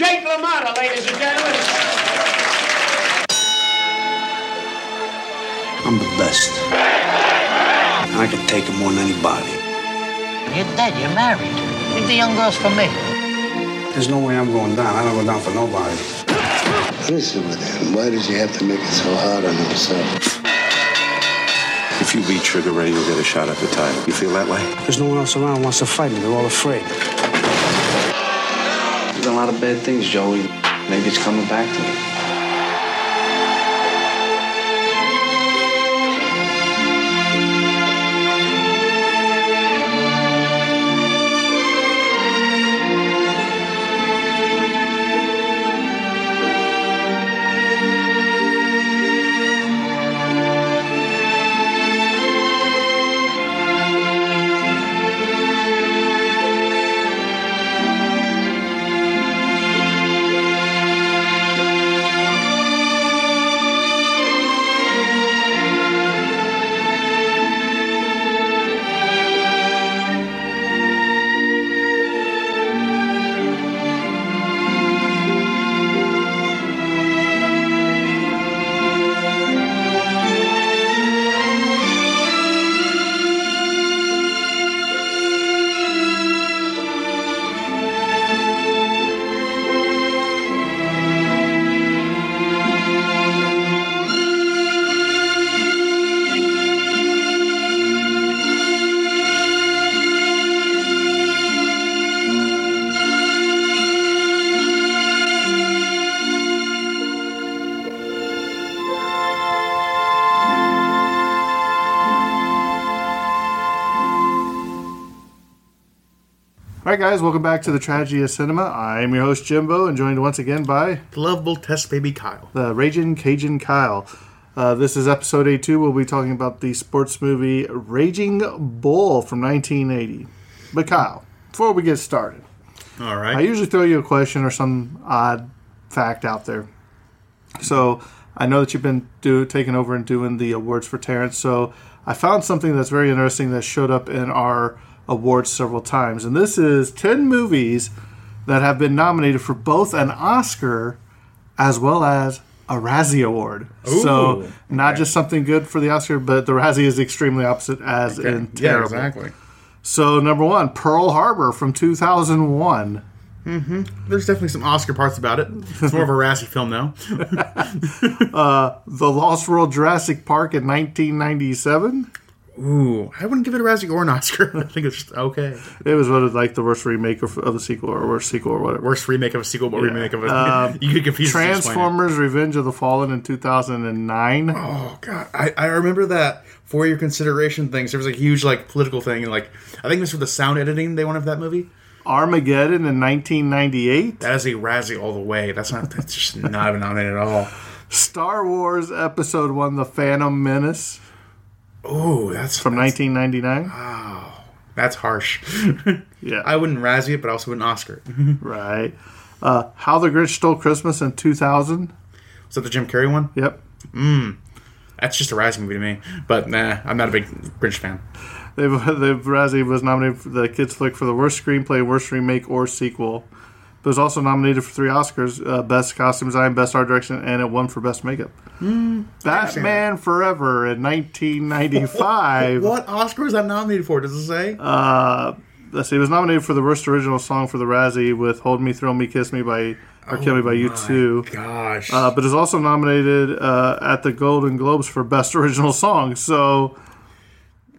Jake LaMotta, ladies and gentlemen. I'm the best. I can take it more than anybody. You're dead. You're married. Leave the young girls for me. There's no way I'm going down. I don't go down for nobody. What is it with him? Why does he have to make it so hard on himself? If you beat Trigger Ray, you'll get a shot at the title. You feel that way? There's no one else around who wants to fight me. They're all afraid. Lot of bad things, Joey. Maybe it's coming back to me. All right, guys, welcome back to the Tragedy of Cinema. I'm your host, Jimbo, and joined once again by The lovable test baby Kyle. the Raging Cajun Kyle. Uh, this is episode A2. We'll be talking about the sports movie Raging Bull from 1980. But, Kyle, before we get started, all right, I usually throw you a question or some odd fact out there. So I know that you've been do, taking over and doing the awards for Terrence. So I found something that's very interesting that showed up in our awards several times. And this is 10 movies that have been nominated for both an Oscar as well as a Razzie Award. so Ooh, not just something good for the Oscar, but the Razzie is extremely opposite as in yeah, terrible. exactly. So number one, Pearl Harbor from 2001. Mm-hmm. There's definitely some Oscar parts about it. It's more of a Razzie film, though. Uh, the Lost World Jurassic Park in 1997. Ooh, I wouldn't give it a Razzie or an Oscar. I think it's just okay. It was what like the worst remake of, of a sequel or worst sequel or whatever. Worst remake of a sequel, but remake of a. Um, you get confused. as you explain it. Transformers: Revenge of the Fallen in 2009. Oh god, I, I remember that for your consideration things. There was a huge like political thing, and like I think this was the sound editing they wanted for that movie. Armageddon in 1998. That is a Razzie all the way. That's not. That's just not even nominated at all. Star Wars Episode One: The Phantom Menace Ooh, that's from that's, 1999. That's harsh. Yeah, I wouldn't Razzie it, but I also wouldn't Oscar. it. right. Uh, How the Grinch Stole Christmas in 2000. Was that the Jim Carrey one? Yep. I That's just a Razzie movie to me. But nah, I'm not a big Grinch fan. They've, the Razzie was nominated for the kids flick for the worst screenplay, worst remake, or sequel. But it was also nominated for three Oscars: uh, best costume design, best art direction, and it won for best makeup. Batman Forever in 1995. What Oscar was that nominated for? Does it say? Uh, let's see, it was nominated for the worst original song for the Razzie with "Hold Me, Thrill Me, Kiss Me" by or "Kill Me" by Oh My U2. Gosh. Uh, but is also nominated uh, at the Golden Globes for best original song. So,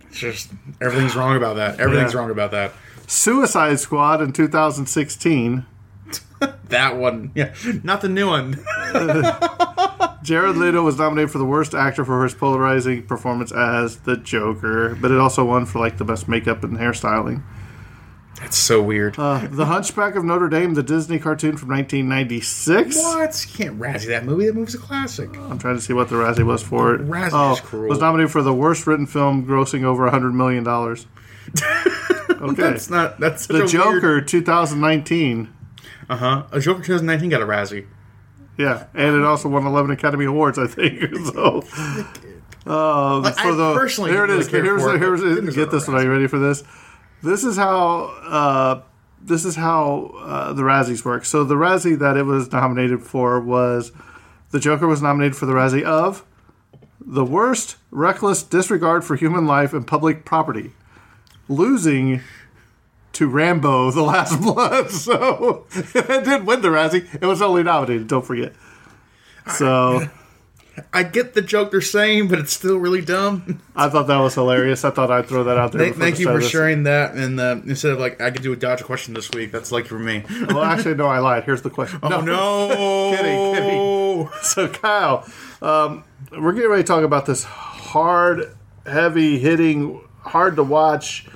It's just everything's wrong about that. Everything's Yeah. wrong about that. Suicide Squad in 2016. That one, yeah, not the new one. Jared Leto was nominated for the worst actor for his polarizing performance as the Joker, but it also won for like the best makeup and hairstyling. That's so weird. Uh, the Hunchback of Notre Dame, the Disney cartoon from 1996. what? You can't Razzie that movie. That movie's a classic. I'm trying to see what the Razzie was for it. Razzie oh, is cruel. was nominated for the worst written film, grossing over 100 million dollars. Okay, That's not. That's such the a Joker 2019. Uh huh. A Joker 2019 got a Razzie. Yeah, and it also won 11 Academy Awards, I think. So, uh, Like, for I the personally here it is. really Here's the, here's get this one. Are you ready for this? This is how uh, this is how uh, the Razzies work. So the Razzie that it was nominated for was the Joker was nominated for the Razzie of the worst reckless disregard for human life and public property, losing to Rambo: The Last Blood. So it didn't win the Razzie. It was only nominated. Don't forget. So I get the joke they're saying, but it's still really dumb. I thought that was hilarious. I thought I'd throw that out there. Thank, thank you for this. sharing that. And uh, instead of like, I could do a dodge question this week. That's lucky for me. Well, actually, no, I lied. Here's the question. Oh no! Kidding, kidding. So, Kyle, um, we're getting ready to talk about this hard, heavy hitting, hard to watch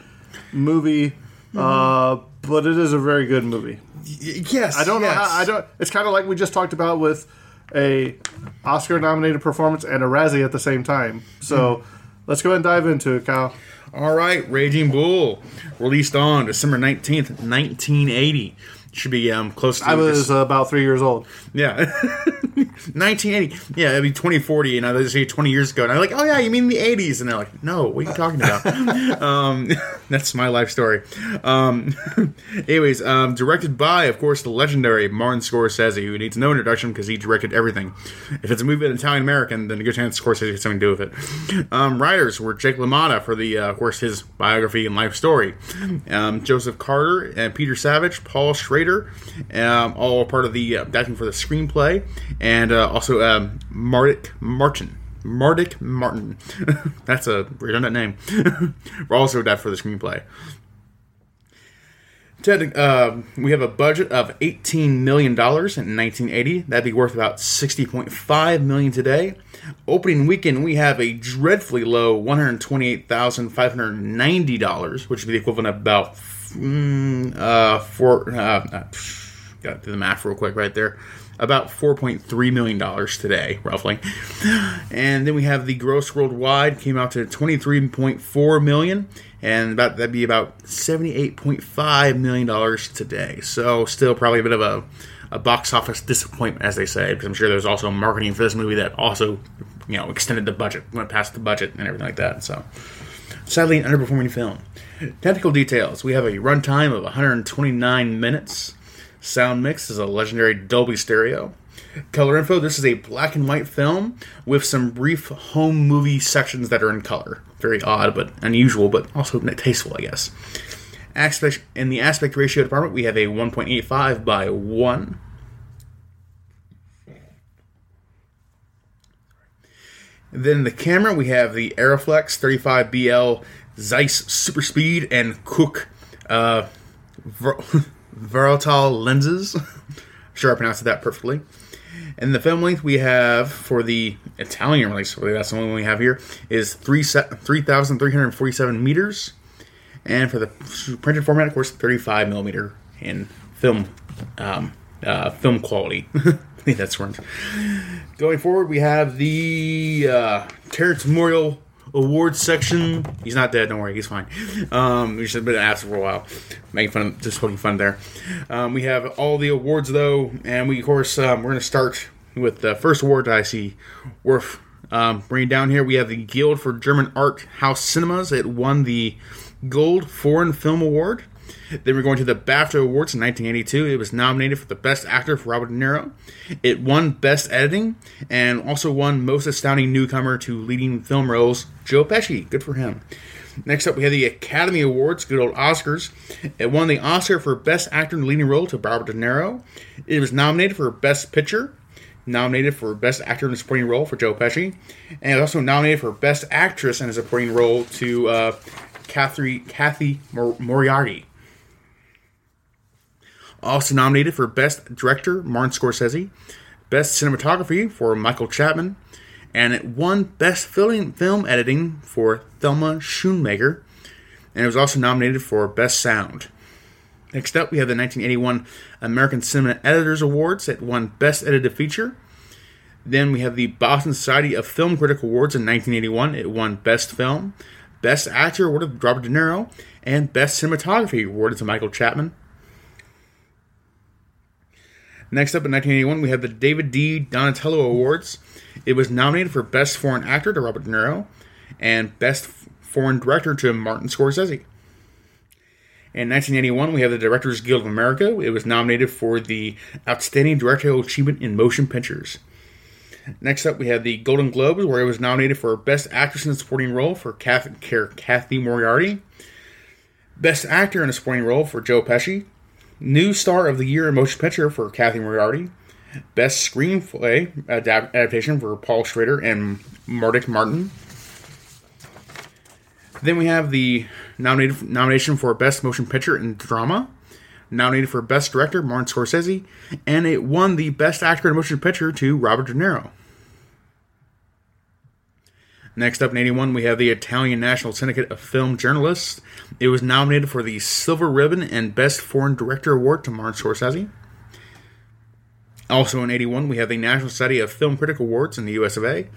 movie, uh, but it is a very good movie. Y- Yes, I don't know. How, I don't. It's kind of like we just talked about with a Oscar nominated performance and a Razzie at the same time. So, let's go ahead and dive into it, Kyle. All right, Raging Bull, released on December nineteenth, nineteen eighty. Should be um close to I was uh, about three years old. Yeah, nineteen eighty. Yeah, it'd be twenty forty, and I they say twenty years ago, and I'm like, oh yeah, you mean the eighties? And they're like, no, what are you talking about? um, that's my life story. Um, anyways, um, directed by, of course, the legendary Martin Scorsese, who needs no introduction because he directed everything. If it's a movie with Italian American, then a good chance Scorsese has something to do with it. Um, writers were Jake LaMotta for the, uh, of course, his biography and life story. Um, Joseph Carter and Peter Savage, Paul Schrader, um, all part of the uh, for the screenplay, and uh, also um, Mardik Martin. Mardik Martin. That's a redundant name. We're also adapted for the screenplay. Ted, uh, we have a budget of $18 million in 1980. That'd be worth about 60.5 million today. Opening weekend, we have a dreadfully low $128,590, which would be the equivalent of about mm, uh, four. Uh, uh, got to do the math real quick right there. About $4.3 million today, roughly. And then we have the gross worldwide came out to 23.4 million and about that'd be about 78.5 million dollars today. So still probably a bit of a a box office disappointment as they say because I'm sure there's also marketing for this movie that also, you know, extended the budget, went past the budget and everything like that. So sadly an underperforming film. Technical details. We have a runtime of 129 minutes. Sound mix is a legendary Dolby Stereo. Color info this is a black and white film with some brief home movie sections that are in color. Very odd, but unusual, but also tasteful, I guess. Aspect in the aspect ratio department, we have a 1.85 by 1. Then the camera, we have the Arriflex 35BL Zeiss Super Speed and Cooke uh, Verital lenses. I am sure, I pronounced that perfectly. And the film length we have for the Italian release, really that's the only one we have here, is three 3,347 meters. And for the printed format, of course, 35 millimeter in film um, uh, film quality. I think that's right. Going forward, we have the uh, Terrence Memorial Awards section. He's not dead, don't worry, he's fine. Um, he's just been absent for a while, making fun, of, just poking fun there. Um, we have all the awards though, and we of course um, we're going to start with the first award I see worth Um, bringing down here, we have the Guild for German Art House Cinemas. It won the Gold Foreign Film Award. Then we're going to the BAFTA Awards in 1982. It was nominated for the Best Actor for Robert De Niro. It won Best Editing and also won Most Astounding Newcomer to Leading Film Roles, Joe Pesci. Good for him. Next up, we have the Academy Awards, good old Oscars. It won the Oscar for Best Actor in Leading Role to Robert De Niro. It was nominated for Best Picture, nominated for Best Actor in a Supporting Role for Joe Pesci, and also nominated for Best Actress in a Supporting Role to uh, Cathy, Cathy Mor- Moriarty. Also nominated for Best Director, Martin Scorsese, Best Cinematography for Michael Chapman, and it won Best Film, Editing for Thelma Schoonmaker, and it was also nominated for Best Sound. Next up, we have the 1981 American Cinema Editors Awards. It won Best Edited Feature. Then we have the Boston Society of Film Critic Awards in 1981. It won Best Film, Best Actor awarded to Robert De Niro, and Best Cinematography awarded to Michael Chapman. Next up in 1981, we have the David di Donatello Awards. It was nominated for Best Foreign Actor to Robert De Niro and Best Foreign Director to Martin Scorsese. In 1981, we have the Directors Guild of America. It was nominated for the Outstanding Directorial Achievement in Motion Pictures. Next up, we have the Golden Globes, where it was nominated for Best Actress in a Supporting Role for Cathy, Cathy Moriarty, Best Actor in a Supporting Role for Joe Pesci, New Star of the Year in Motion Picture for Cathy Moriarty, Best Screenplay adapt- adaptation for Paul Schrader and Mardik Martin. Then we have the nominated nomination for Best Motion Picture in Drama, nominated for Best Director Martin Scorsese, and it won the Best Actor in Motion Picture to Robert De Niro. Next up in 81, we have the Italian National Syndicate of Film Journalists. It was nominated for the Silver Ribbon and Best Foreign Director Award to Martin Scorsese. Also in 81, we have the National Society of Film Critic Awards in the US of A.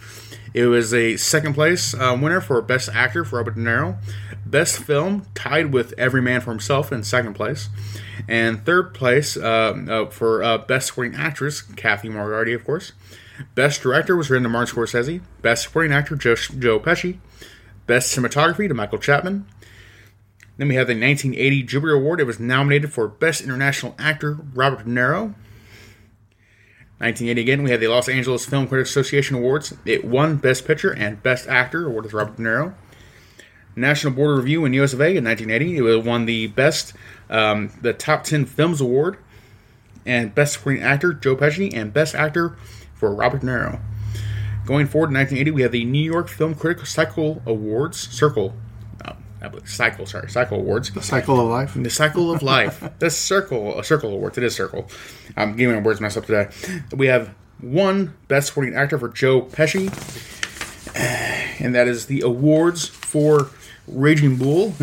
It was a second place uh, winner for Best Actor for Robert De Niro. Best Film, tied with Every Man for Himself in second place. And third place uh, uh, for uh, Best Supporting Actress, Cathy Moriarty, of course. Best Director was written to Martin Scorsese. Best Supporting Actor, Joe, Joe Pesci. Best Cinematography to Michael Chapman. Then we have the 1980 Jubilee Award. It was nominated for Best International Actor, Robert De Niro. 1980 again, we had the Los Angeles Film Critics Association Awards. It won Best Picture and Best Actor, awarded to Robert De Niro. National Board of Review in US of A in 1980, it won the Best, um, the Top 10 Films Award, and Best Supporting Actor, Joe Pesci, and Best Actor for Robert De Niro. Going forward in 1980, we have the New York Film Critical Cycle Awards, Circle, I believe, Cycle, sorry, Cycle Awards. The Cycle of Life. The Cycle of Life. the Circle, a Circle Awards. It is Circle. I'm getting my words messed up today. We have one Best Supporting Actor for Joe Pesci, and that is the awards for Raging Bull.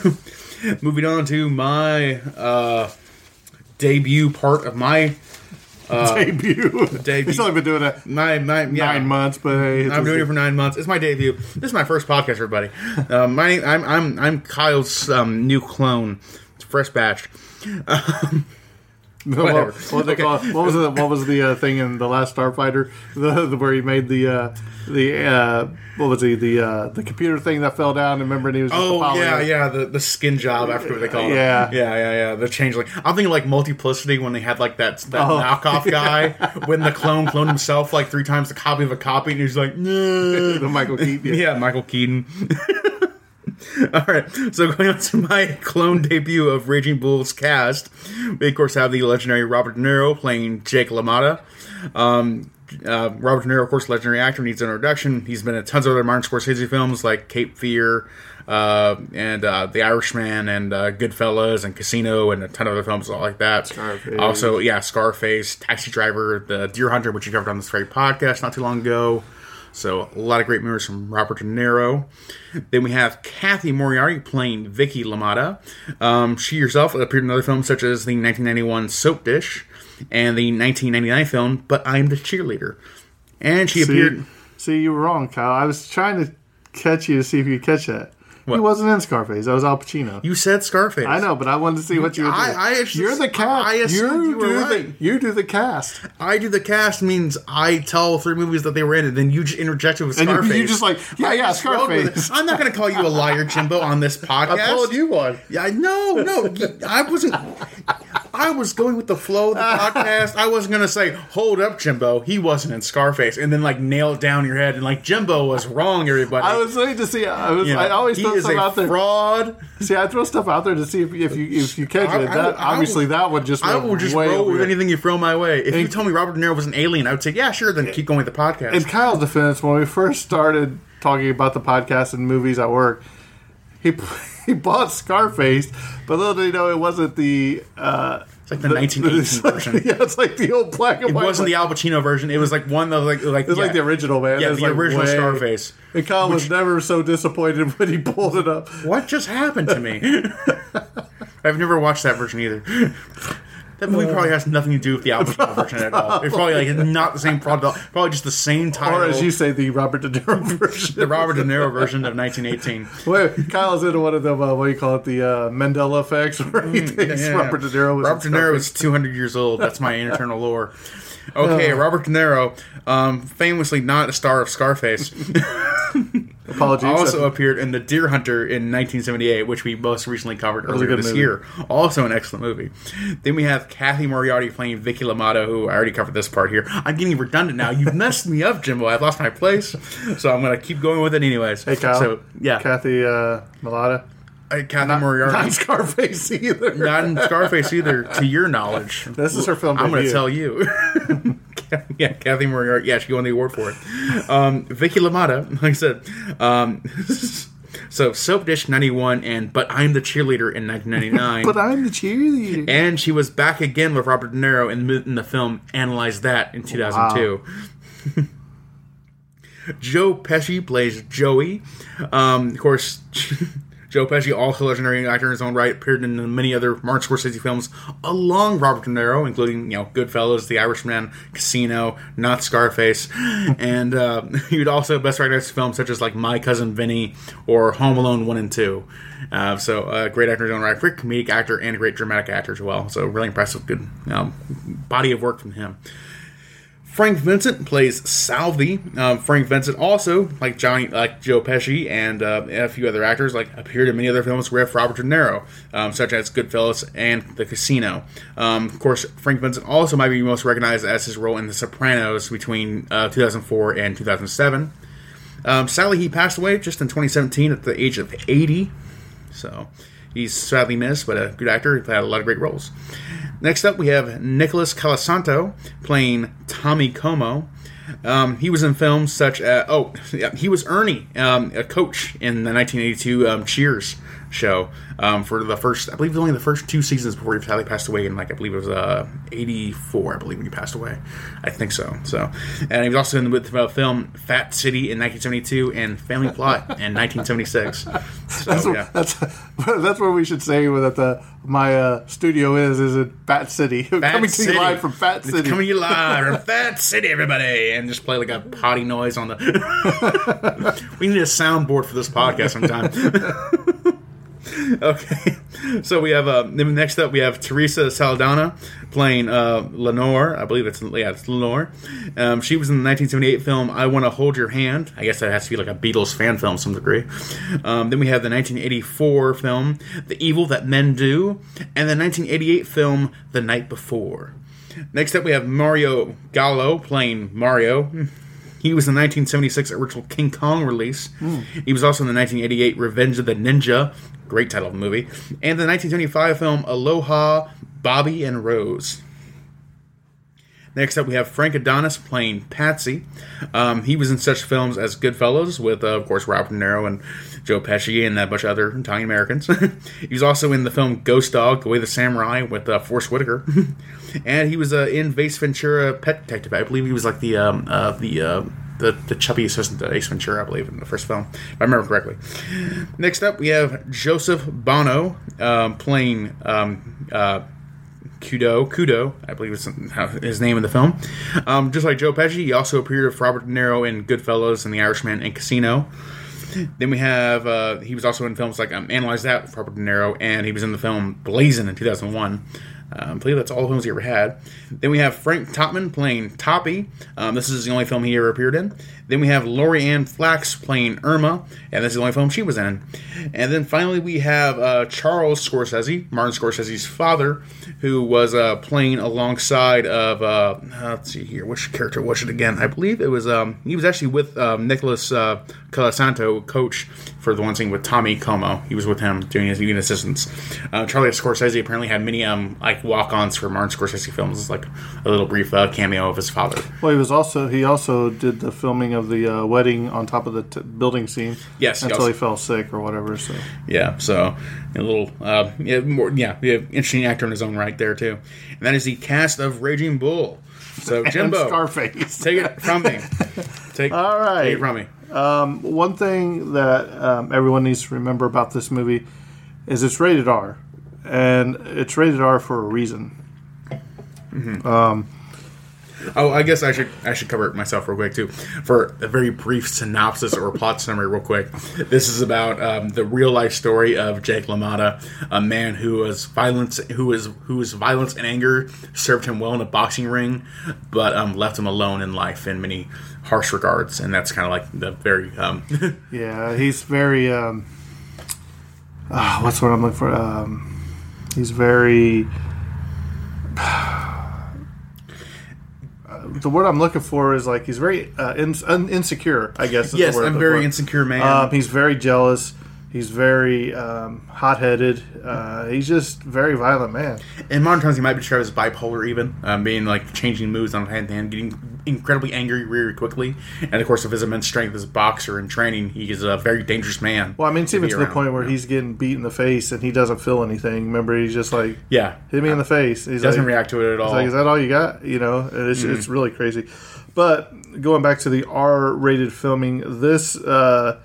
Moving on to my uh, debut part of my debut. debut. He's only been doing it my, my yeah. nine months, but hey, I'm doing it for nine months. It's my debut. This is my first podcast, everybody. Uh, my I'm I'm I'm Kyle's um, new clone. It's fresh batch. No, Whatever. What, what, Okay. what was the what was the uh, thing in the last Starfighter? The, the where he made the uh, the uh, what was he the uh, the computer thing that fell down? and Remember, and he was just Oh yeah, yeah, the the skin job after what they call it. Yeah. yeah, yeah, yeah. The changeling. I'm thinking like multiplicity when they had like that that Oh. knockoff guy when the clone cloned himself like three times the copy of a copy, and he's like, no. the Michael Keaton. yeah, Michael Keaton. All right, so going on to my clone debut of Raging Bull's cast, we of course have the legendary Robert De Niro playing Jake LaMotta. Um, uh, Robert De Niro, of course, legendary actor, needs an introduction. He's been in tons of other Martin Scorsese films like Cape Fear uh, and uh, The Irishman and uh, Goodfellas and Casino and a ton of other films like that. Scarface. Also, yeah, Scarface, Taxi Driver, The Deer Hunter, which you covered on this very podcast not too long ago. So a lot of great movies from Robert De Niro. Then we have Cathy Moriarty playing Vicky LaMotta. Um, she herself appeared in other films such as the 1991 Soap Dish and the 1999 film But I'm the Cheerleader. And she See, appeared. see, you were wrong, Kyle. I was trying to catch you to see if you could catch that He wasn't in Scarface. That was Al Pacino. You said Scarface. I know, but I wanted to see what you would do. I- I actually- You're the cast. I assumed you you were do right. the you do the cast. I do the cast means I tell three movies that they were in, and then you just interjected with And you- Scarface. you just like, yeah, yeah, Scarface. I'm not going to call you a liar, Jimbo, on this podcast. I called you one. Yeah, no, no, I wasn't. I was going with the flow of the podcast. I wasn't going to say, "Hold up, Jimbo, he wasn't in Scarface," and then like nail it down your head and like Jimbo was wrong. Everybody, I was waiting to see. I was. You know, I always throw is a out there. fraud. See, I throw stuff out there to see if, if you if you catch I- it. That will- I obviously that would just I will just roll with anything you throw my way. If you And- told me Robert De Niro was an alien, I would say, "Yeah, sure." Then keep going with the podcast. In Kyle's defense, when we first started talking about the podcast and movies at work, he he bought Scarface, but little did he know it wasn't the. Uh, it's like the 1918 it's like- version. Yeah, it's like the old black and It white. It wasn't the. Al Pacino version. It was like one was like like It was like the original man. Yeah, It was the like original way- Scarface. And Kyle was never so disappointed when he pulled it up. What just happened to me? I've never watched that version either. That movie probably has nothing to do with the Al Pacino version at all. It's probably like not the same product. Probably just the same title. Or as you say, the Robert De Niro version. the Robert De Niro version of 1918. Wait, Kyle's into one of them. Uh, what do you call it? The uh, Mandela effects, where he thinks Yeah. Robert De Niro was. Robert De Niro is 200 years old. That's my internal lore. Okay, Robert De Niro, um, famously not a star of Scarface, Apologies. also appeared in The Deer Hunter in 1978, which we most recently covered earlier this movie. year. Also an excellent movie. Then we have Cathy Moriarty playing Vicky LaMotta, who I already covered this part here. I'm getting redundant now. You've messed me up, Jimbo. I've lost my place, so I'm going to keep going with it anyways. Hey, Kyle. So, yeah. Cathy uh, Mulata. Uh, Cathy Moriarty. Not Scarface either. Not in Scarface either, to your knowledge. This is her film I'm going to tell you. yeah, Cathy Moriarty. Yeah, she won the award for it. Um, Vicky LaMotta, like I said. Um, so Soap Dish 91 and But I'm the Cheerleader in 1999. But I'm the cheerleader. and she was back again with Robert De Niro in, the- in the film Analyze That in 2002. Joe Pesci plays Joey. Um, of course, Joe Pesci, also a legendary actor in his own right, appeared in many other Martin Scorsese films along Robert De Niro, including you know Goodfellas, The Irishman, Casino, Not Scarface, and uh, he would also best recognized films such as like My Cousin Vinny or Home Alone One and Two. Uh, so, uh, great actor in his own right, great comedic actor and a great dramatic actor as well. So, really impressive, good um, body of work from him. Frank Vincent plays Salvi. Um, Frank Vincent also, like Johnny, like Joe Pesci and uh, a few other actors, like appeared in many other films with Robert De Niro, um, such as Goodfellas and The Casino. Um, of course, Frank Vincent also might be most recognized as his role in The Sopranos between uh, 2004 and 2007. Um, sadly, he passed away just in 2017 at the age of 80. So he's sadly missed, but a good actor. He played a lot of great roles. Next up, we have Nicholas Colasanto playing Tommy Como. Um, he was in films such as oh, yeah, he was Ernie, um, a coach in the 1982 um, Cheers show um, for the first, I believe, it was only the first two seasons before he sadly passed away. In like I believe it was uh, 84, I believe when he passed away. I think so. So, and he was also in the with the film Fat City in 1972 and Family Plot in 1976. So, That's, yeah. that's that's where we should say that the my uh, studio is is in Fat City. Fat Coming to you live from Fat It's City. coming to you live from Fat City, everybody, and just play like a potty noise on the. we need a soundboard for this podcast sometime. okay, so we have uh, next up we have Teresa Saldana playing uh, Lenore. I believe it's yeah, it's Lenore. Um, she was in the 1978 film "I Want to Hold Your Hand." I guess that has to be like a Beatles fan film, to some degree. Um, then we have the 1984 film "The Evil That Men Do," and the 1988 film "The Night Before." Next up, we have Mario Gallo playing Mario. He was in the 1976 original King Kong release. He was also in the 1988 Revenge of the Ninja, great title of the movie, and the 1925 film Aloha, Bobby and Rose. Next up, we have Frank Adonis playing Patsy. Um, he was in such films as Goodfellas with, uh, of course, Robert De Niro and Joe Pesci and a bunch of other Italian Americans. he was also in the film Ghost Dog, The Way the Samurai with uh, Whitaker. and he was uh, in Ace Ventura Pet Detective. I believe he was like the um, uh, the uh, the, the chubby assistant to Ace Ventura, I believe, in the first film, if I remember correctly. Next up, we have Joseph Bono um, playing um, uh, Kudo, Kudo, I believe is his name in the film. Um, just like Joe Pesci, he also appeared with Robert De Niro in Goodfellas and The Irishman and Casino. Then we have uh, he was also in films like um, Analyze That with Robert De Niro, and he was in the film Blazing in 2001. Um, I believe that's all the films he ever had. Then we have Frank Topham playing Toppy. Um, this is the only film he ever appeared in. Then we have Lori Anne Flax playing Irma, and this is the only film she was in. And then finally we have uh, Charles Scorsese, Martin Scorsese's father, who was uh, playing alongside of uh, let's see here, which character was it again? I believe it was um, he was actually with um, Nicholas uh, coach for the one scene with Tommy Como. He was with him doing his union assistance. Uh, Charlie Scorsese apparently had many um, like walk-ons for Martin Scorsese films. It's like a little brief uh, cameo of his father. Well, he was also he also did the filming of the uh, wedding on top of the t- building scene. Yes, until he fell sick or whatever. So Yeah, so a little, uh, yeah, more, yeah, yeah, interesting actor in his own right there too. And that is the cast of Raging Bull. So Jimbo, Scarface. take it from me. Take, All right. take it from me. One thing that um, everyone needs to remember about this movie is it's rated R, and it's rated R for a reason. Oh, I guess I should I should cover it myself real quick too. For a very brief synopsis or plot summary, real quick. This is about um, the real life story of Jake LaMotta, a man who was violence, who was whose violence and anger served him well in a boxing ring, but um, left him alone in life in many harsh regards. And that's kind of like the very um, Yeah, he's very. Um, ah, what's what I'm looking for? Um, he's very. The word I'm looking for is like he's very uh, in, un, insecure. I guess. Is yes, the word I'm very for. insecure man. Um, he's very jealous. He's very um, hot-headed. Uh, he's just very violent man. in modern times, he might be described as bipolar, even um, being like changing moods on hand to hand, getting incredibly angry very quickly. And of course, with his immense strength as a boxer and training, he is a very dangerous man. Well, I mean, it's even to the point where yeah. he's getting beat in the face and he doesn't feel anything. Remember, he's just like, yeah hit me in the face. He doesn't like, react to it at all. like, is that all you got? You know, and it's, it's really crazy. But going back to the R-rated filming, this uh,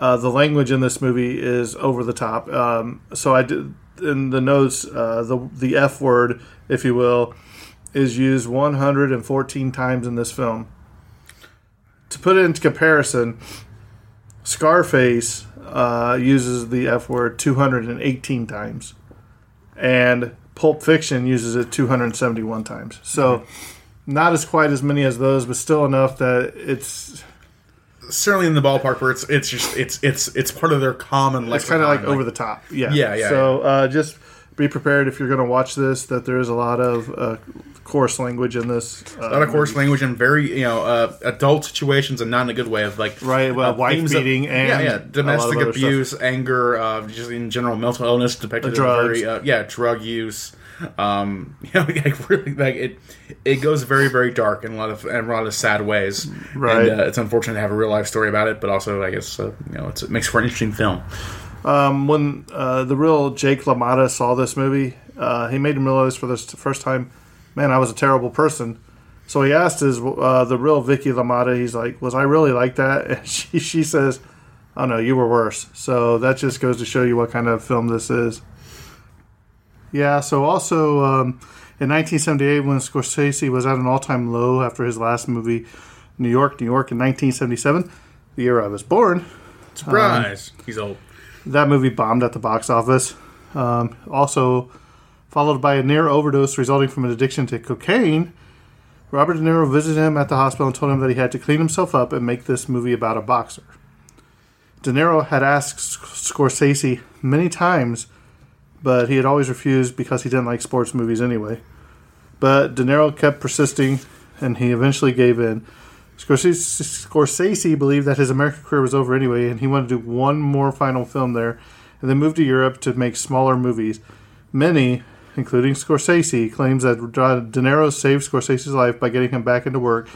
uh, the language in this movie is over the top. Um, so I did in the notes uh, the the F word, if you will, is used 114 times in this film. To put it into comparison, Scarface uh, uses the F word 218 times, and Pulp Fiction uses it 271 times. So, not as quite as many as those, but still enough that it's Certainly in the ballpark where it's it's just it's it's it's part of their common. it's kind of like over the top. Yeah, Yeah, yeah, So uh, just be prepared if you're going to watch this that there is a lot of uh, coarse language in this. Uh, A lot of coarse language and very you know uh, adult situations and not in a good way of like Right, well, uh, wife themes of- beating and yeah yeah a lot of domestic abuse anger uh, just in general mental illness depicted in very uh, yeah drug use um you know like really like it it goes very very dark in a lot of in a lot of sad ways Right. and uh, it's unfortunate to have a real life story about it but also I guess uh, you know it's, it makes for an interesting film Um, when uh, the real Jake LaMotta saw this movie, uh, he made him realize for the first time, man, I was a terrible person. So he asked his uh, the real Vicky LaMotta. He's like, was I really like that? And she she says, oh no, you were worse. So that just goes to show you what kind of film this is. Yeah. So also um, in 1978, when Scorsese was at an all time low after his last movie, New York, New York, in 1977, the year I was born surprise he's old that movie bombed at the box office. Um, also, followed by a near overdose resulting from an addiction to cocaine. Robert De Niro visited him at the hospital and told him that he had to clean himself up and make this movie about a boxer. De Niro had asked Scorsese many times, but he had always refused because he didn't like sports movies anyway. But De Niro kept persisting, and he eventually gave in. Scorsese, believed that his American career was over anyway, and he wanted to do one more final film there, and then moved to Europe to make smaller movies. Many, including Scorsese, claims that De Niro saved Scorsese's life by getting him back into work,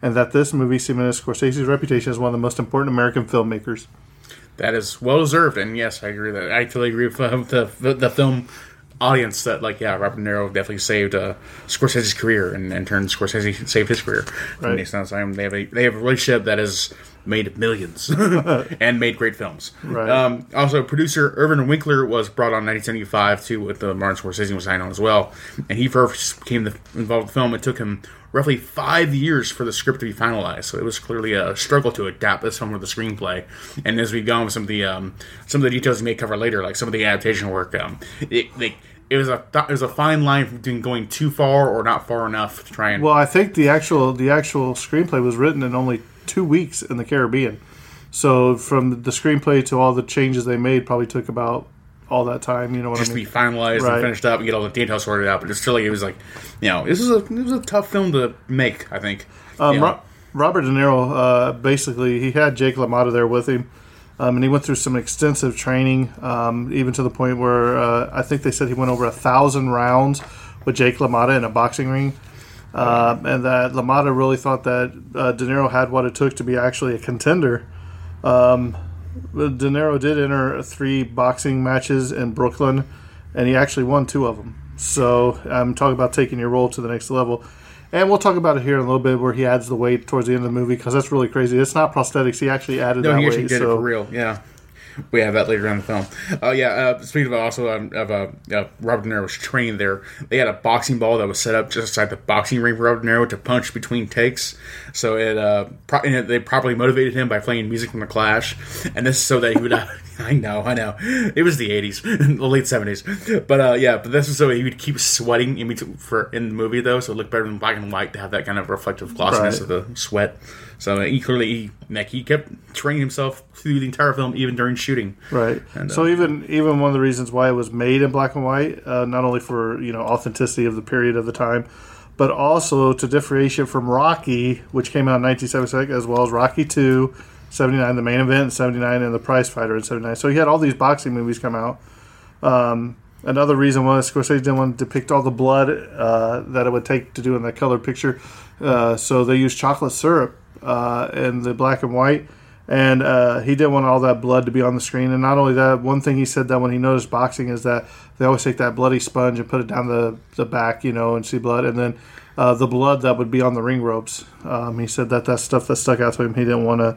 and that this movie cemented Scorsese's reputation as one of the most important American filmmakers. That is well deserved, and yes, I agree with that. I totally agree with uh, the, the the film audience that like yeah, Robert De Niro definitely saved uh, Scorsese's career, and in turn, Scorsese saved his career. Right. Right. Makes sense. They have a they have a relationship that is made millions and made great films. Right. Um, also, producer Irwin Winkler was brought on in 1975 too, with the Martin Scorsese was signed on as well, and he first became the, involved with the film. It took him roughly five years for the script to be finalized, so it was clearly a struggle to adapt this film with the screenplay. And as we go on with some of the um, some of the details we may cover later, like some of the adaptation work, um, it, like it was a it was a fine line between going too far or not far enough to try and. Well, I think the actual the actual screenplay was written in only two weeks in the Caribbean. So from the screenplay to all the changes they made probably took about all that time. You know what just I to mean? be finalized Right. and finished up and get all the details sorted out. But it's still like it was like, you know, this was a it was a tough film to make. I think. Um, Ro- Robert De Niro uh, basically he had Jake LaMotta there with him, um, and he went through some extensive training, um, even to the point where uh, I think they said he went over a thousand rounds with Jake LaMotta in a boxing ring. Uh, and that LaMotta really thought that uh, De Niro had what it took to be actually a contender. Um, De Niro did enter three boxing matches in Brooklyn, and he actually won two of them. So I'm talking about taking your role to the next level. And we'll talk about it here in a little bit, where he adds the weight towards the end of the movie because that's really crazy. It's not prosthetics; he actually added no, that he actually weight. did so it for real. Yeah. We have that later on in the film. Oh yeah. Uh, speaking of also um, of uh, uh, Robert De Niro was trained there. They had a boxing ball that was set up just outside the boxing ring for Robert De Niro to punch between takes. So it, uh, pro- and it they properly motivated him by playing music from the Clash, and this is so that he would. I know, I know. It was the '80s, the late '70s, but uh, yeah. But this is so he would keep sweating in between for in the movie though, so it looked better than black and white to have that kind of reflective glossiness Right. of the sweat. So he clearly he, like, he kept training himself through the entire film, even during shooting. Right. And, uh, so even even one of the reasons why it was made in black and white, uh, not only for you know authenticity of the period of the time, but also to differentiate from Rocky, which came out in 1976, as well as Rocky Two, 79, the main event in 79, and the Prize Fighter in 79. So he had all these boxing movies come out. Um, another reason was Scorsese didn't want to depict all the blood uh, that it would take to do in that color picture, uh, so they used chocolate syrup uh, in the black and white. And uh, he didn't want all that blood to be on the screen. And not only that, one thing he said that when he noticed boxing is that they always take that bloody sponge and put it down the, the back, you know, and see blood. And then uh, the blood that would be on the ring ropes. Um, he said that that's stuff that stuck out to him. He didn't want to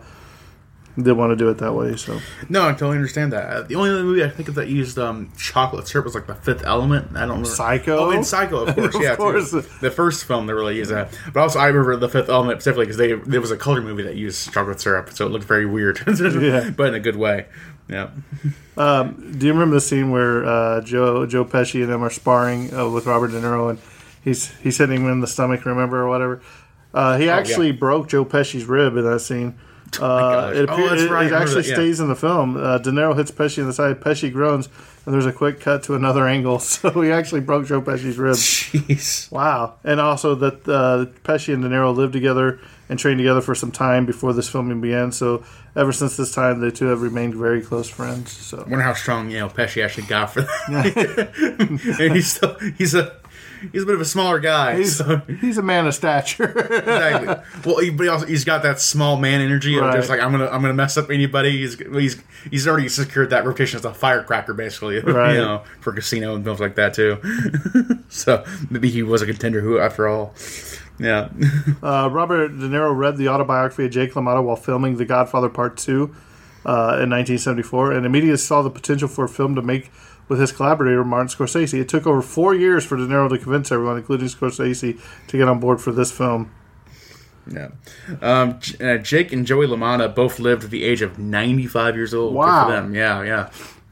didn't want to do it that way. So No, I totally understand that. Uh, the only other movie I think of that used um, chocolate syrup was like The Fifth Element. I don't remember. Psycho? Oh, and Psycho, of course. Of yeah, course. The first film they really used that. But also, I remember The Fifth Element specifically because they there was a color movie that used chocolate syrup, so it looked very weird, Yeah. but in a good way. Yeah. Um, do you remember the scene where uh, Joe Joe Pesci and them are sparring uh, with Robert De Niro and he's he's hitting him in the stomach, remember or whatever? Uh, he actually broke Joe Pesci's rib in that scene. Uh, gosh. it, Oh, that's right. It actually that, yeah. stays in the film. Uh, De Niro hits Pesci in the side. Pesci groans, and there's a quick cut to another angle. So he actually broke Joe Pesci's ribs. Jeez. Wow! And also that uh, Pesci and De Niro lived together and trained together for some time before this filming began. So ever since this time, the two have remained very close friends. So I wonder how strong you know Pesci actually got for that. and he's still he's a he's a bit of a smaller guy. he's, so- he's a man of stature. exactly. Well, he, but he also he's got that small man energy of just like I'm gonna I'm gonna mess up anybody. He's he's he's already secured that rotation as a firecracker, basically. Right. You know, for casino and films like that too. so maybe he was a contender who, after all. Yeah. Uh, Robert De Niro read the autobiography of Jake LaMotta while filming The Godfather Part 2 uh, in 1974 and immediately saw the potential for a film to make with his collaborator, Martin Scorsese. It took over four years for De Niro to convince everyone, including Scorsese, to get on board for this film. Yeah. Um, uh, Jake and Joey LaMotta both lived at the age of 95 years old. Good Wow. for them. Yeah, yeah.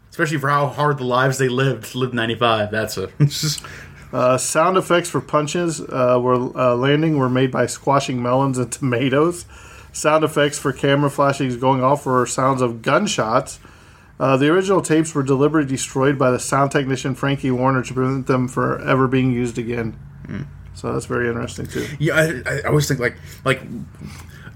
Especially for how hard the lives they lived Lived 95. That's a. Uh, sound effects for punches uh, were uh, landing were made by squashing melons and tomatoes. Sound effects for camera flashings going off were sounds of gunshots. Uh, the original tapes were deliberately destroyed by the sound technician Frankie Warner to prevent them from ever being used again. So that's very interesting too. yeah, I I always think like like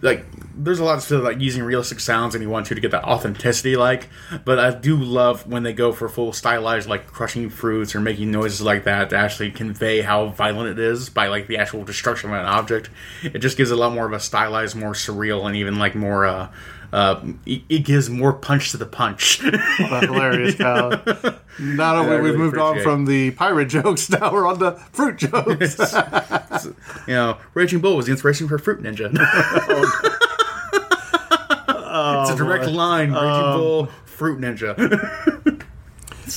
like there's a lot of stuff like using realistic sounds and you want to to get that authenticity like but i do love when they go for full stylized like crushing fruits or making noises like that to actually convey how violent it is by like the actual destruction of an object it just gives a lot more of a stylized more surreal and even like more uh uh, it, it gives more punch to the punch. That's hilarious, Kyle. Not only I we've moved on from the pirate jokes, now we're on the fruit jokes. you know, Raging Bull was the inspiration for Fruit Ninja. It's a direct boy. line. Raging Um, Bull, Fruit Ninja.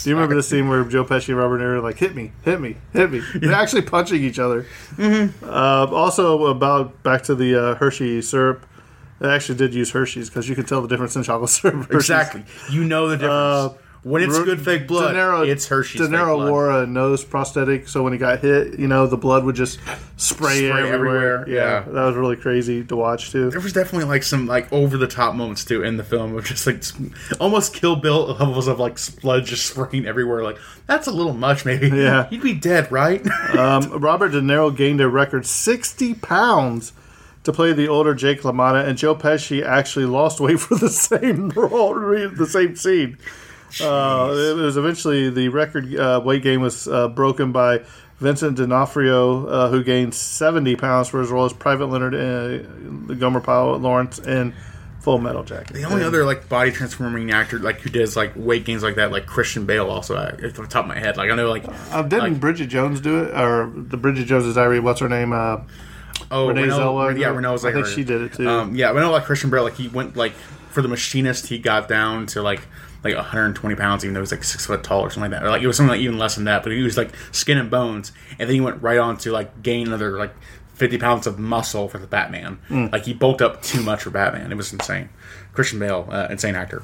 Do you remember the scene where Joe Pesci and Robert De Niro are like hit me, hit me, hit me? They're actually punching each other. Mm-hmm. Uh, also, about back to the uh, Hershey syrup. They actually did use Hershey's because you can tell the difference in chocolate syrup. Hershey's. exactly. You know the difference. When it's good fake blood, De Niro, it's Hershey's De Niro wore a nose prosthetic, so when he got hit, you know, the blood would just spray, Spray everywhere. everywhere, yeah. that was really crazy to watch too. there was definitely like some like over the top moments too in the film of just like almost Kill Bill levels of like blood just spraying everywhere. Like that's a little much, maybe. Yeah. you'd be dead, right? Um, Robert De Niro gained a record 60 pounds to play the older Jake LaMotta, and Joe Pesci actually lost weight for the same role, the same scene. Uh, it was eventually the record uh, weight gain was uh, broken by Vincent D'Onofrio, uh, who gained 70 pounds for his role as Private Leonard in the Gomer Pyle Lawrence in Full Metal Jacket. the only other like body transforming actor like who does like weight gains like that, like Christian Bale, also uh, at the top of my head. Like I know like Uh, didn't like- Bridget Jones do it, or the Bridget Jones's diary? What's her name? Uh, oh Renee Renee Zellweger? yeah, Renee was I like think her- she did it, too. Um, yeah, I know like Christian Bale, like he went like for the machinist, he got down to like like 120 pounds, even though he was like six foot tall or something like that, or like it was something like even less than that. But he was like skin and bones, and then he went right on to like gain another like 50 pounds of muscle for the Batman. Mm. Like he bulked up too much for Batman. It was insane. Christian Bale, uh, insane actor.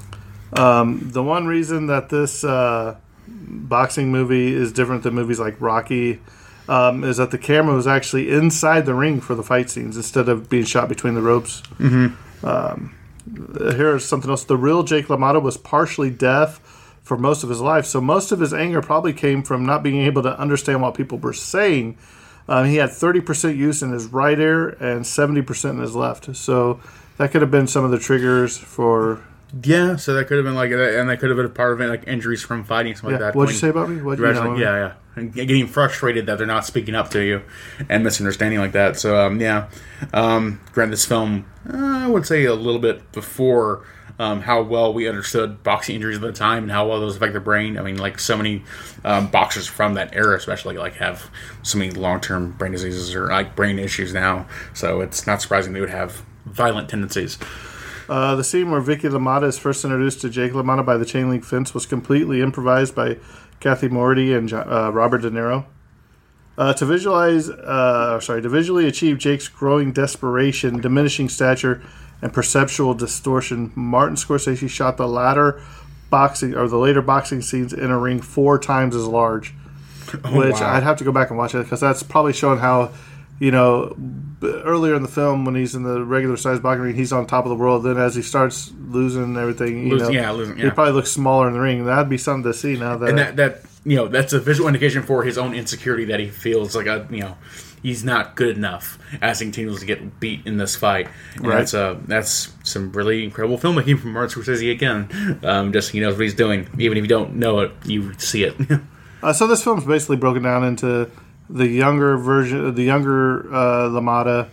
the one reason that this uh, boxing movie is different than movies like Rocky um, is that the camera was actually inside the ring for the fight scenes instead of being shot between the ropes. Mm-hmm. Um, here's something else: the real Jake LaMotta was partially deaf for most of his life, so most of his anger probably came from not being able to understand what people were saying. Um, he had 30% use in his right ear and 70% in his left. So that could have been some of the triggers for. Yeah, so that could have been like, and that could have been a part of it, like injuries from fighting, something Yeah. like that. What'd you say about me? What'd you know? like, yeah, yeah. And getting frustrated that they're not speaking up to you and misunderstanding like that. So, um, yeah. Um, grant this film, uh, I would say a little bit before um, how well we understood boxing injuries at the time and how well those affect the brain. I mean, like so many um, boxers from that era, especially, like have so many long term brain diseases or like brain issues now. So it's not surprising they would have violent tendencies. Uh, the scene where Vicky LaMotta is first introduced to Jake LaMotta by the chain link fence was completely improvised by Cathy Moriarty and uh, Robert De Niro. Uh, to visualize, uh, sorry, to visually achieve Jake's growing desperation, diminishing stature, and perceptual distortion, Martin Scorsese shot the latter boxing or the later boxing scenes in a ring four times as large. which wow. I'd have to go back and watch it because that's probably showing how, you know, earlier in the film when he's in the regular size boxing ring, he's on top of the world. Then as he starts losing everything, you know, yeah, losing- yeah. he probably looks smaller in the ring. That'd be something to see now that. and that that you know that's a visual indication for his own insecurity that he feels like a you know he's not good enough as he continues to get beat in this fight. And Right. That's uh that's some really incredible filmmaking from Martin Scorsese again. Um, just he knows what he's doing, even if you don't know it, you see it. Uh, so this film's basically broken down into the younger version, the younger uh, LaMotta.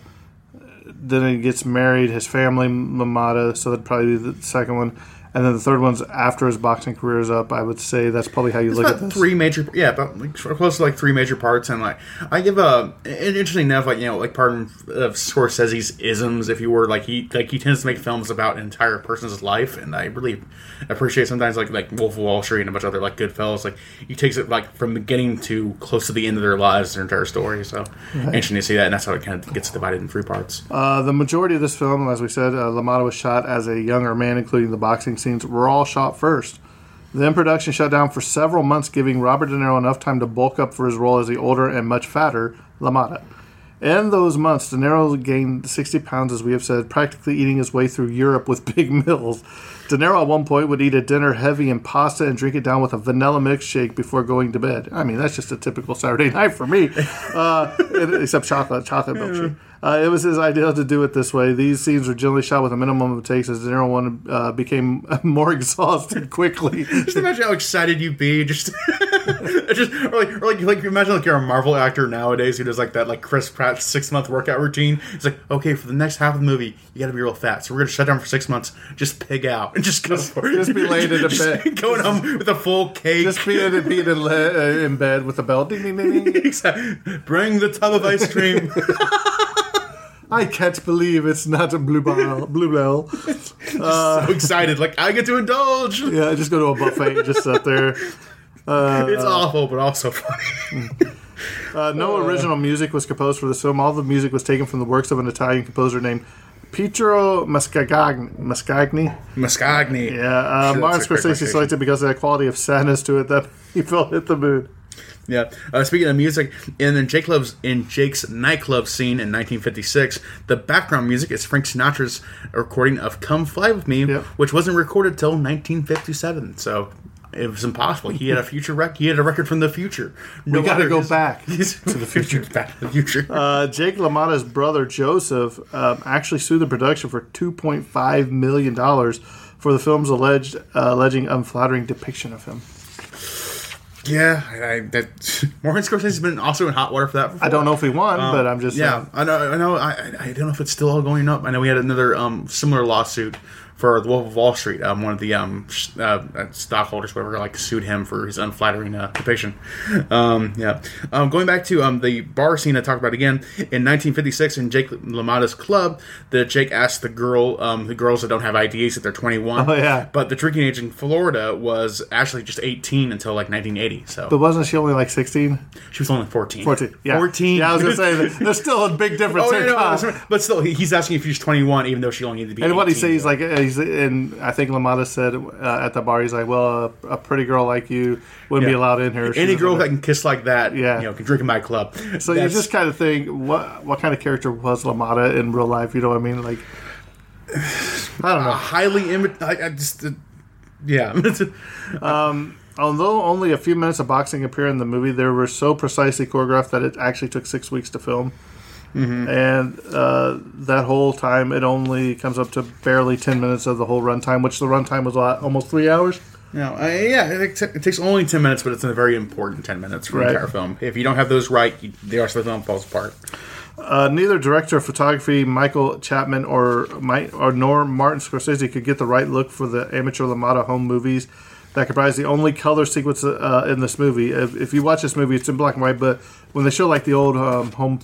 Then he gets married, his family LaMotta. So that'd probably be the second one, and then the third one's after his boxing career is up. I would say that's probably how you It's look at this. three major, yeah, about like, close to like three major parts, and like I give a interesting enough, like you know, like part of Scorsese's isms, if you were like he like he tends to make films about an entire person's life, and I really appreciate sometimes like like Wolf of Wall Street and a bunch of other like Goodfellas, like he takes it like from the beginning to close to the end of their lives, their entire story. So interesting to see that, and that's how it kind of gets divided in three parts. Uh, the majority of this film, as we said, uh, LaMotta was shot as a younger man, including the boxing scenes, were all shot first. Then production shut down for several months, giving Robert De Niro enough time to bulk up for his role as the older and much fatter LaMotta. In those months, De Niro gained 60 pounds, as we have said, practically eating his way through Europe with big meals. De Niro at one point would eat a dinner heavy in pasta and drink it down with a vanilla milkshake before going to bed. I mean, that's just a typical Saturday night for me, uh, except chocolate, chocolate milkshake. Uh, it was his idea to do it this way. These scenes were generally shot with a minimum of takes as De Niro one, uh, became more exhausted quickly. Just imagine how excited you'd be. Just, just or like, or like, like imagine like you're a Marvel actor nowadays who does like that like Chris Pratt six month workout routine. It's like okay, for the next half of the movie, you got to be real fat. So we're gonna shut down for six months. Just pig out and just go for it. just be laying in a bed. going home with a full cake. Just being in, le- uh, in bed with a bell. Ding, ding, ding, ding. Exactly. Bring the tub of ice cream. I can't believe it's not a bluebell. Bluebell. so excited, like I get to indulge. Yeah, I just go to a buffet, and just sit there. it's awful, but also funny. Uh, no original music was composed for this film. All the music was taken from the works of an Italian composer named Pietro Mascagni. Mascagni. Mascagni. Yeah, uh, Martin Scorsese selected it because of that quality of sadness to it that he felt hit the mood. Yeah. Uh, speaking of music, in the Jake Love's in Jake's nightclub scene in 1956, the background music is Frank Sinatra's recording of "Come Fly with Me," Yep. which wasn't recorded till 1957. So it was impossible. He had a future record. He had a record from the future. No We got to go back. to the future. Back to the future. Uh, Jake LaMotta's brother Joseph um, actually sued the production for two point five million dollars for the film's alleged uh, alleging unflattering depiction of him. Yeah, I, I, that Martin Scorsese's been also in hot water for that. Before. I don't know if he won, but I'm just Yeah, saying. I know. I know. I- I don't know if it's still all going up. I know we had another um, similar lawsuit for the Wolf of Wall Street. Um, one of the um, sh- uh, stockholders, whatever, like sued him for his unflattering uh, depiction. Um, yeah. Um, going back to um, the bar scene I talked about again in 1956 in Jake LaMotta's club, that Jake asked the girl, um, the girls that don't have IDs that they're 21. Oh, yeah. But the drinking age in Florida was actually just 18 until like 1980. So But wasn't she only like sixteen? she was only 14. 14. Yeah. 14. Yeah, I was gonna say there's still a big difference. Oh, no, that's right. but still, he's asking if she's 21, even though she only needed to be. And what he 18. says, he's like, uh, he's, and I think LaMotta said uh, at the bar, he's like, well, a, a pretty girl like you wouldn't be allowed in here. She any girl that can kiss like that, Yeah. you know, can drink in my club. So you just kind of think, what what kind of character was LaMotta in real life? You know what I mean? Like, I don't know. highly imi- I, I just, uh, yeah. Although only a few minutes of boxing appear in the movie, they were so precisely choreographed that it actually took six weeks to film. Mm-hmm. And uh, that whole time, it only comes up to barely 10 minutes of the whole runtime, which the runtime was what, almost three hours. no, I, yeah, it, it takes only 10 minutes, but it's a very important 10 minutes for Right. an entire film. If you don't have those right, you, the rest of the film falls apart. Uh, neither director of photography Michael Chapman or Mi- or nor Martin Scorsese could get the right look for the amateur LaMotta home movies that comprise the only color sequence uh, in this movie. If, if you watch this movie, it's in black and white, but when they show like the old um, home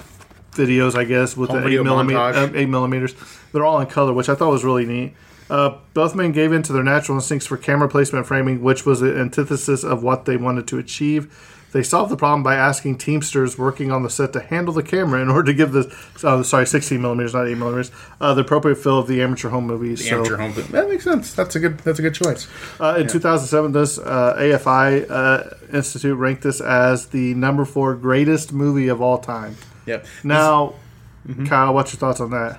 videos, I guess with Home the eight millimeter, uh, eight millimeters, they're all in color, which I thought was really neat. Uh, both men gave in to their natural instincts for camera placement framing, which was the antithesis of what they wanted to achieve. They solved the problem by asking teamsters working on the set to handle the camera in order to give the uh, sorry 16 millimeters, not 8 millimeters, uh, the appropriate feel of the amateur home movies. The so, amateur home. That makes sense. That's a good. That's a good choice. uh, in 2007, this uh, AFI uh, Institute ranked this as the number four greatest movie of all time. Yep. Now, Mm-hmm. Kyle, what's your thoughts on that?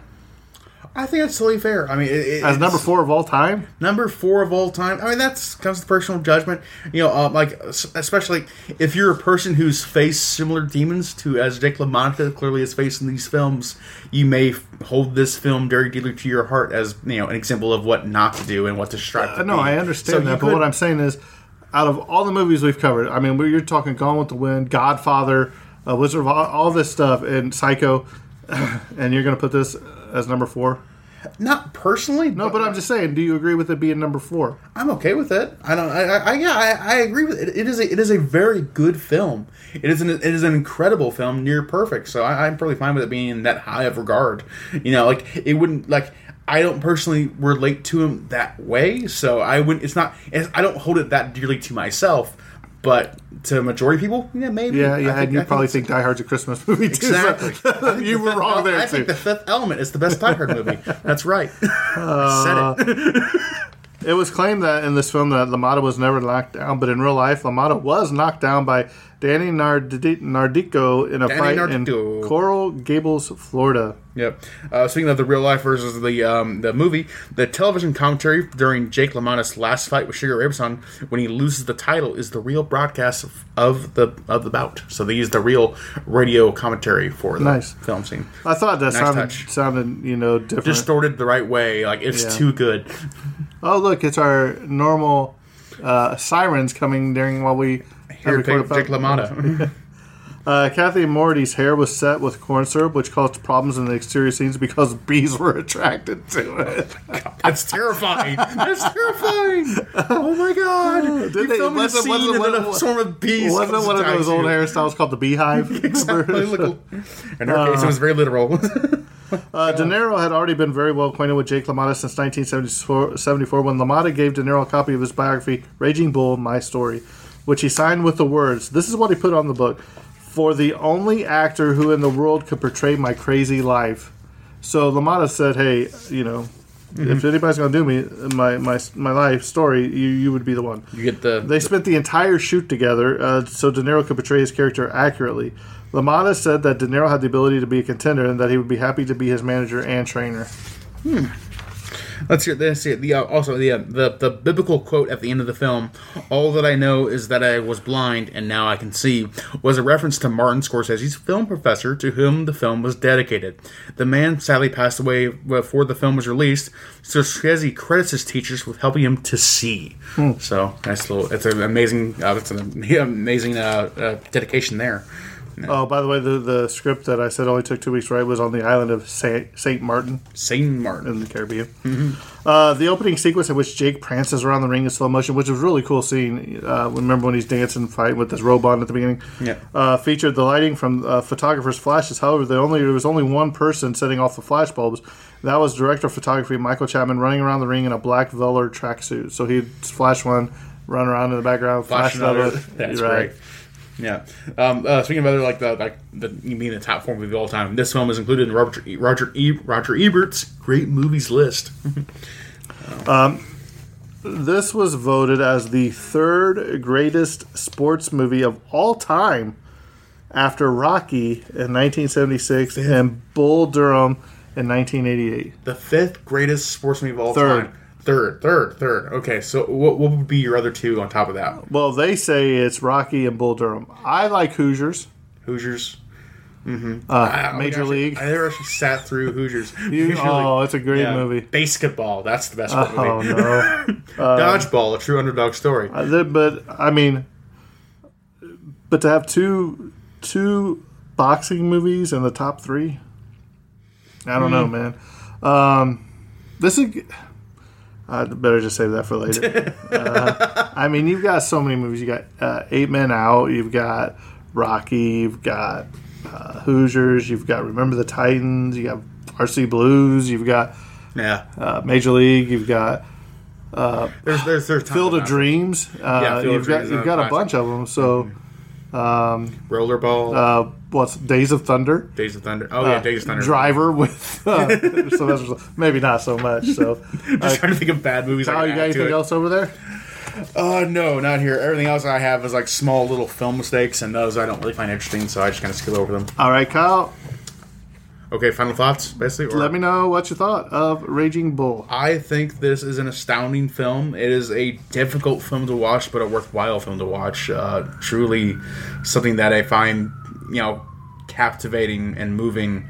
I think that's totally fair. I mean, it, it, As number four of all time? number four of all time. I mean, that's comes to personal judgment. You know, uh, like especially if you're a person who's faced similar demons to as Jake LaMotta clearly has faced in these films, you may f- hold this film very dearly to your heart as you know an example of what not to do and what to strive to Uh, no, be. I understand you that, but could- what I'm saying is, out of all the movies we've covered, I mean, we- you're talking Gone with the Wind, Godfather, uh, Wizard of Oz, all this stuff, and Psycho, and you're going to put this as number four? not personally. No, but I'm just saying, do you agree with it being number four? I'm okay with it. I don't. I, I, I yeah, I, I agree with it. It is a it is a very good film. It is an it is an incredible film, near perfect. So I, I'm perfectly fine with it being in that high of regard. You know, like it wouldn't like. I don't personally relate to him that way, so I wouldn't. It's not. It's, I don't hold it that dearly to myself, but to majority of people, yeah, maybe. Yeah, yeah, think- and you I probably think Die Hard's a Christmas movie too. Exactly. so- you were wrong there I too. think the Fifth Element is the best Die Hard movie. That's right. Uh, Said it. It was claimed that in this film that LaMotta was never knocked down, but in real life, LaMotta was knocked down by Danny Nard- Nardico in a Danny fight Nardico. in Coral Gables, Florida. Yep. Uh, speaking of the real life versus the um, the movie, the television commentary during Jake LaMotta's last fight with Sugar Ray Robinson when he loses the title is the real broadcast of, of the of the bout. So they use the real radio commentary for the Nice. film scene. I thought that Nice sounded touch. sounded you know different. Distorted the right way, like it's Yeah. too good. Oh look, it's our normal uh, sirens coming during while we Here, have recorded Jake LaMotta. Uh, Cathy Moriarty's hair was set with corn syrup, which caused problems in the exterior scenes because bees were attracted to it. That's terrifying. That's terrifying. Oh my god! Did You they- filmed a scene and then a swarm of bees. Wasn't it one of those old hairstyles called the beehive? Exactly. In our case, it was very literal. Uh, De Niro had already been very well acquainted with Jake LaMotta since 1974 when LaMotta gave De Niro a copy of his biography, Raging Bull, My Story, which he signed with the words, this is what he put on the book, for the only actor who in the world could portray my crazy life. So LaMotta said, hey, you know, if anybody's going to do me, my, my, my life story, you, you would be the one. You get the They spent the entire shoot together uh, so De Niro could portray his character accurately. LaMotta said that De Niro had the ability to be a contender and that he would be happy to be his manager and trainer. Let's hear this. The uh, also the, uh, the the biblical quote at the end of the film. All that I know is that I was blind and now I can see. Was a reference to Martin Scorsese's film professor, to whom the film was dedicated. The man sadly passed away before the film was released. So Scorsese credits his teachers with helping him to see. So nice little. It's an amazing. Uh, it's an amazing uh, uh, dedication there. Oh, by the way, the, the script that I said only took two weeks to write was on the island of Saint, Saint Martin Saint Martin. in the Caribbean. Uh, the opening sequence in which Jake prances around the ring in slow motion, which was a really cool scene. Uh, remember when he's dancing, fighting with this robot at the beginning? Yeah. Uh, featured the lighting from uh, photographers' flashes. However, the only there was only one person setting off the flash bulbs. That was director of photography Michael Chapman running around the ring in a black velour tracksuit. So he'd flash one, run around in the background, flash, Flash another. another. That's Right. right. Yeah. Um, uh, speaking of other like the like the you mean the top four movie of all time, this film is included in Roger E- Roger e- Roger Ebert's great movies list. This was voted as the third greatest sports movie of all time after Rocky in 1976 and Bull Durham in 1988. the fifth greatest sports movie of all Third. time. Third, third, third. Okay, so what, what would be your other two on top of that? Well, they say it's Rocky and Bull Durham. I like Hoosiers, Hoosiers. uh, Ah, Major we actually- League. I never actually sat through Hoosiers. You- Hoosier oh, League. it's a great Yeah. movie. Basketball. That's the best Oh movie. no! Dodgeball, a true underdog story. Uh, but I mean, but to have two two boxing movies in the top three, I don't know, man. Um, this is. I better just save that for later. uh, I mean, you've got so many movies. You got uh, Eight Men Out. You've got Rocky. You've got uh, Hoosiers. You've got Remember the Titans. You got RC Blues. You've got Yeah. uh, Major League. You've got There's there's there's Field of. Dreams. Uh, Yeah, Field you've got Dreams you've a got a bunch of them. So, Rollerball. uh, what's Days of Thunder? Days of Thunder. Oh yeah, Uh, Days of Thunder. Driver with uh, Sylvester maybe not so much. So, Just trying to think of bad movies. Oh, you got anything else over there? Uh, no, not here. Everything else I have is like small little film mistakes, and those I don't really find interesting, so I just kind of skip over them. All right, Kyle, Okay, final thoughts, basically. Or- let me know what you thought of Raging Bull. I think this is an astounding film. It is a difficult film to watch, but a worthwhile film to watch. Uh, truly, something that I find, you know, captivating and moving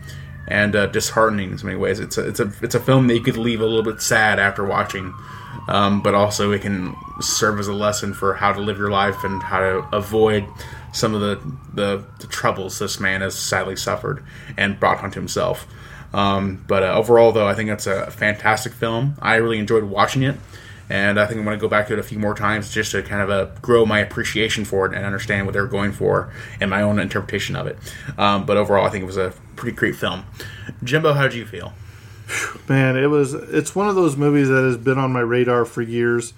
and uh, disheartening in so many ways. It's a, it's a it's a film that you could leave a little bit sad after watching, um, but also it can serve as a lesson for how to live your life and how to avoid some of the the, the troubles this man has sadly suffered and brought onto himself. Um, but uh, overall, though, I think it's a fantastic film. I really enjoyed watching it, and I think I'm going to go back to it a few more times just to kind of uh, grow my appreciation for it and understand what they're going for and my own interpretation of it. Um, but overall, I think it was a pretty great film. Jimbo, how did you feel? Man, it was. It's one of those movies that has been on my radar for years.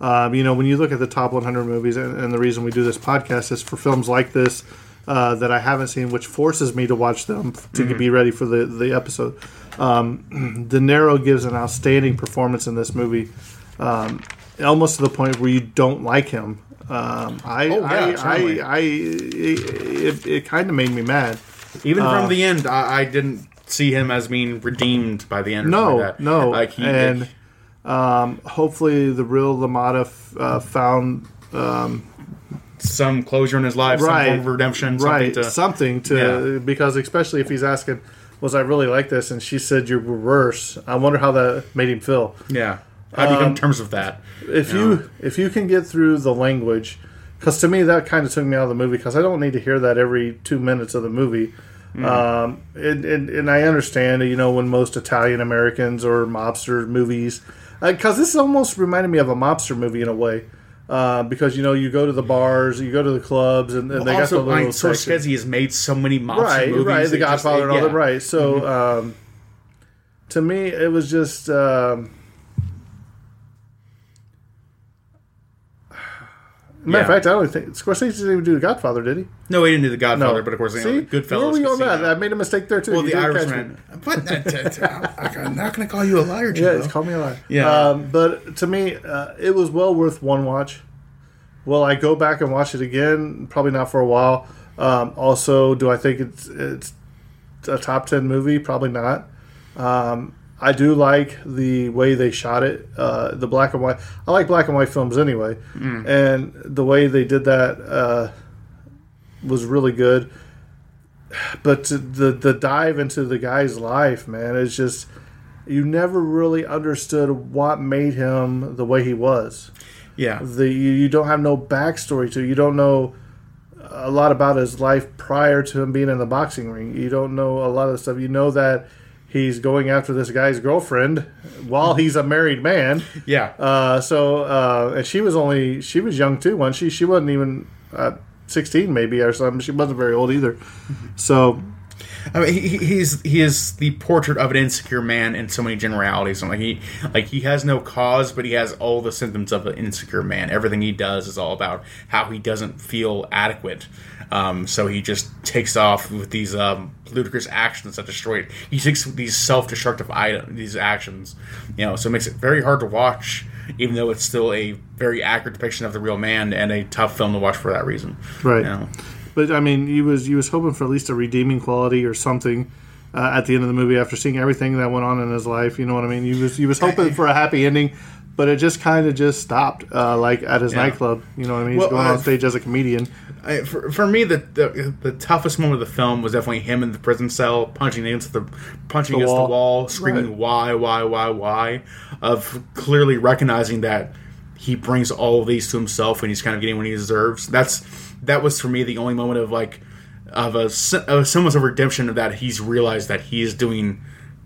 Um, you know, when you look at the top 100 movies, and, and the reason we do this podcast is for films like this uh, that I haven't seen, which forces me to watch them to be ready for the the episode. Um, De Niro gives an outstanding performance in this movie, um, almost to the point where you don't like him. Um, I, Oh, yeah, I. I, I, it, it kind of made me mad. Even Uh, from the end, I, I didn't see him as being redeemed by the end. No, like that. no, Like he, and um, hopefully the real LaMotta f- uh, found some closure in his life, some form of redemption, something right to something to Yeah. because especially if he's asking, was I really like this? And she said you were worse. I wonder how that made him feel. yeah. How do you come Um, terms with that? If you if you can get through the language, because to me that kind of took me out of the movie because I don't need to hear that every two minutes of the movie. Mm-hmm. Um, and, and and I understand, you know, when most Italian Americans or mobster movies, because this almost reminded me of a mobster movie in a way. Uh, because you know you go to the bars, you go to the clubs, and, and they got the little section. Scorsese has made so many mobster right, movies. right, The it just- Godfather and all yeah. Mm-hmm. that, right? So, um, to me, it was just. Um, Matter of Yeah. fact, I don't think Scorsese didn't even do The Godfather, did he? No, he didn't do The Godfather, but of course, See, Goodfellas. Where were you on that? I made a mistake there too. Well, You the Irishman. But I'm not going to call you a liar, Yeah, Joe. it's me a liar. Yeah. Um, but to me, uh, it was well worth one watch. Will I go back and watch it again? Probably not for a while. Um, also, do I think it's it's a top ten movie? Probably not. Um, I do like the way they shot it, uh, the black and white. I like black and white films anyway, and the way they did that uh, was really good. But to- the the dive into the guy's life, man, is just you never really understood what made him the way he was. yeah. The you, you don't have no backstory to. it. You don't know a lot about his life prior to him being in the boxing ring. You don't know a lot of the stuff. You know that he's going after this guy's girlfriend while he's a married man. Yeah. Uh, so uh, and she was only she was young too. When she she wasn't even uh, sixteen maybe or something. She wasn't very old either. So I mean, he, he's he is the portrait of an insecure man in so many generalities. And like he like he has no cause, but he has all the symptoms of an insecure man. Everything he does is all about how he doesn't feel adequate. Um, so he just takes off with these um, ludicrous actions that destroy it. He takes these self-destructive items, these actions, you know. So it makes it very hard to watch, even though it's still a very accurate depiction of the real man and a tough film to watch for that reason. Right. You know? But I mean, he was he was hoping for at least a redeeming quality or something uh, at the end of the movie after seeing everything that went on in his life. You know what I mean? He was he was hoping for a happy ending, but it just kind of just stopped, uh, like at his Yeah. nightclub. You know what I mean? He's going uh, on stage as a comedian. I, for, for me, the, the the toughest moment of the film was definitely him in the prison cell, punching against the punching The against wall. the wall, screaming Right. "Why, why, why, why?" Of clearly recognizing that he brings all of these to himself, and he's kind of getting what he deserves. That's that was for me the only moment of like of a, of a semblance of redemption of that he's realized that he is doing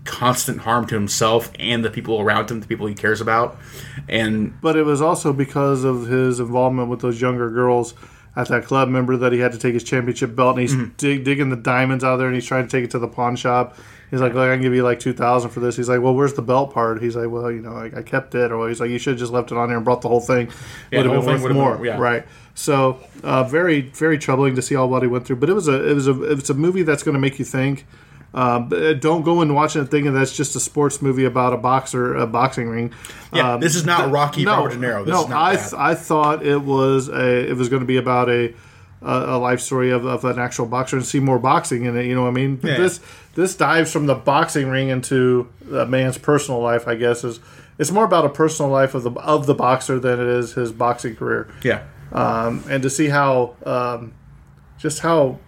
constant harm to himself and the people around him, the people he cares about, and But it was also because of his involvement with those younger girls at that club. Remember that he had to take his championship belt and he's Mm-hmm. dig, digging the diamonds out of there and he's trying to take it to the pawn shop. He's like, "Look, I can give you like two thousand for this." He's like, "Well, where's the belt part?" He's like, "Well, you know, I, I kept it." Or he's like, "You should have just left it on here and brought the whole thing. Yeah, Would have been worth more." been- yeah. Right. So, uh, very, very troubling to see all what he went through. But it was a, it was a, it's a movie that's going to make you think. Uh, don't go and watch it thinking that's just a sports movie about a boxer, a boxing ring. Yeah, Um, this is not th- Rocky Robert De Niro. This no, is not I, that. I thought it was a, it was going to be about a, a, a life story of, of an actual boxer and see more boxing in it. You know what I mean? Yeah. This this dives from the boxing ring into a man's personal life. I guess is it's more about a personal life of the of the boxer than it is his boxing career. yeah, Um, and to see how um, just how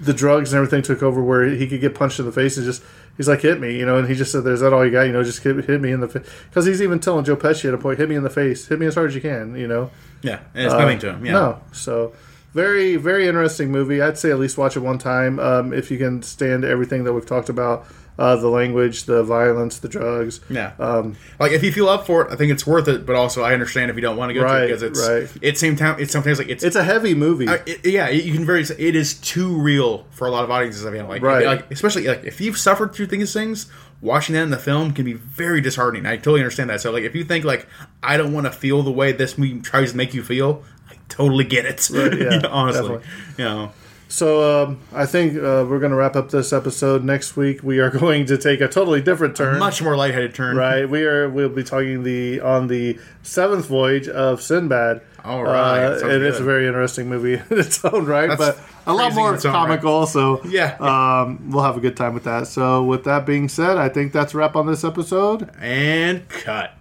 the drugs and everything took over where he could get punched in the face and just he's like hit me you know and he just said there's that all you got you know just hit, hit me in the face because he's even telling joe pesci at a point hit me in the face hit me as hard as you can you know yeah, and it's nothing to him. Yeah. no so very very interesting movie i'd say at least watch it one time um, if you can stand everything that we've talked about uh, the language the violence the drugs Yeah. Um, like if you feel up for it, I think it's worth it. But also, I understand if you don't want to go to it because it's right. it's same time. It's sometimes like it's it's a heavy movie it- yeah. You can very it is too real for a lot of audiences. I mean, like Right. like especially like if you've suffered through these things, watching that in the film can be very disheartening. I totally understand that. So like if you think like I don't want to feel the way this movie tries to make you feel, I totally get it. Right, yeah, honestly, definitely. you know. So um, I think uh, we're going to wrap up this episode. Next week we are going to take a totally different turn. Much more lightheaded turn, right. We are. We'll be talking the on the seventh voyage of Sinbad. All right. uh, and it's a very interesting movie in its own right, That's but a lot more own right. comical. So Yeah. um, we'll have a good time with that. So with that being said, I think that's a wrap on this episode. And cut.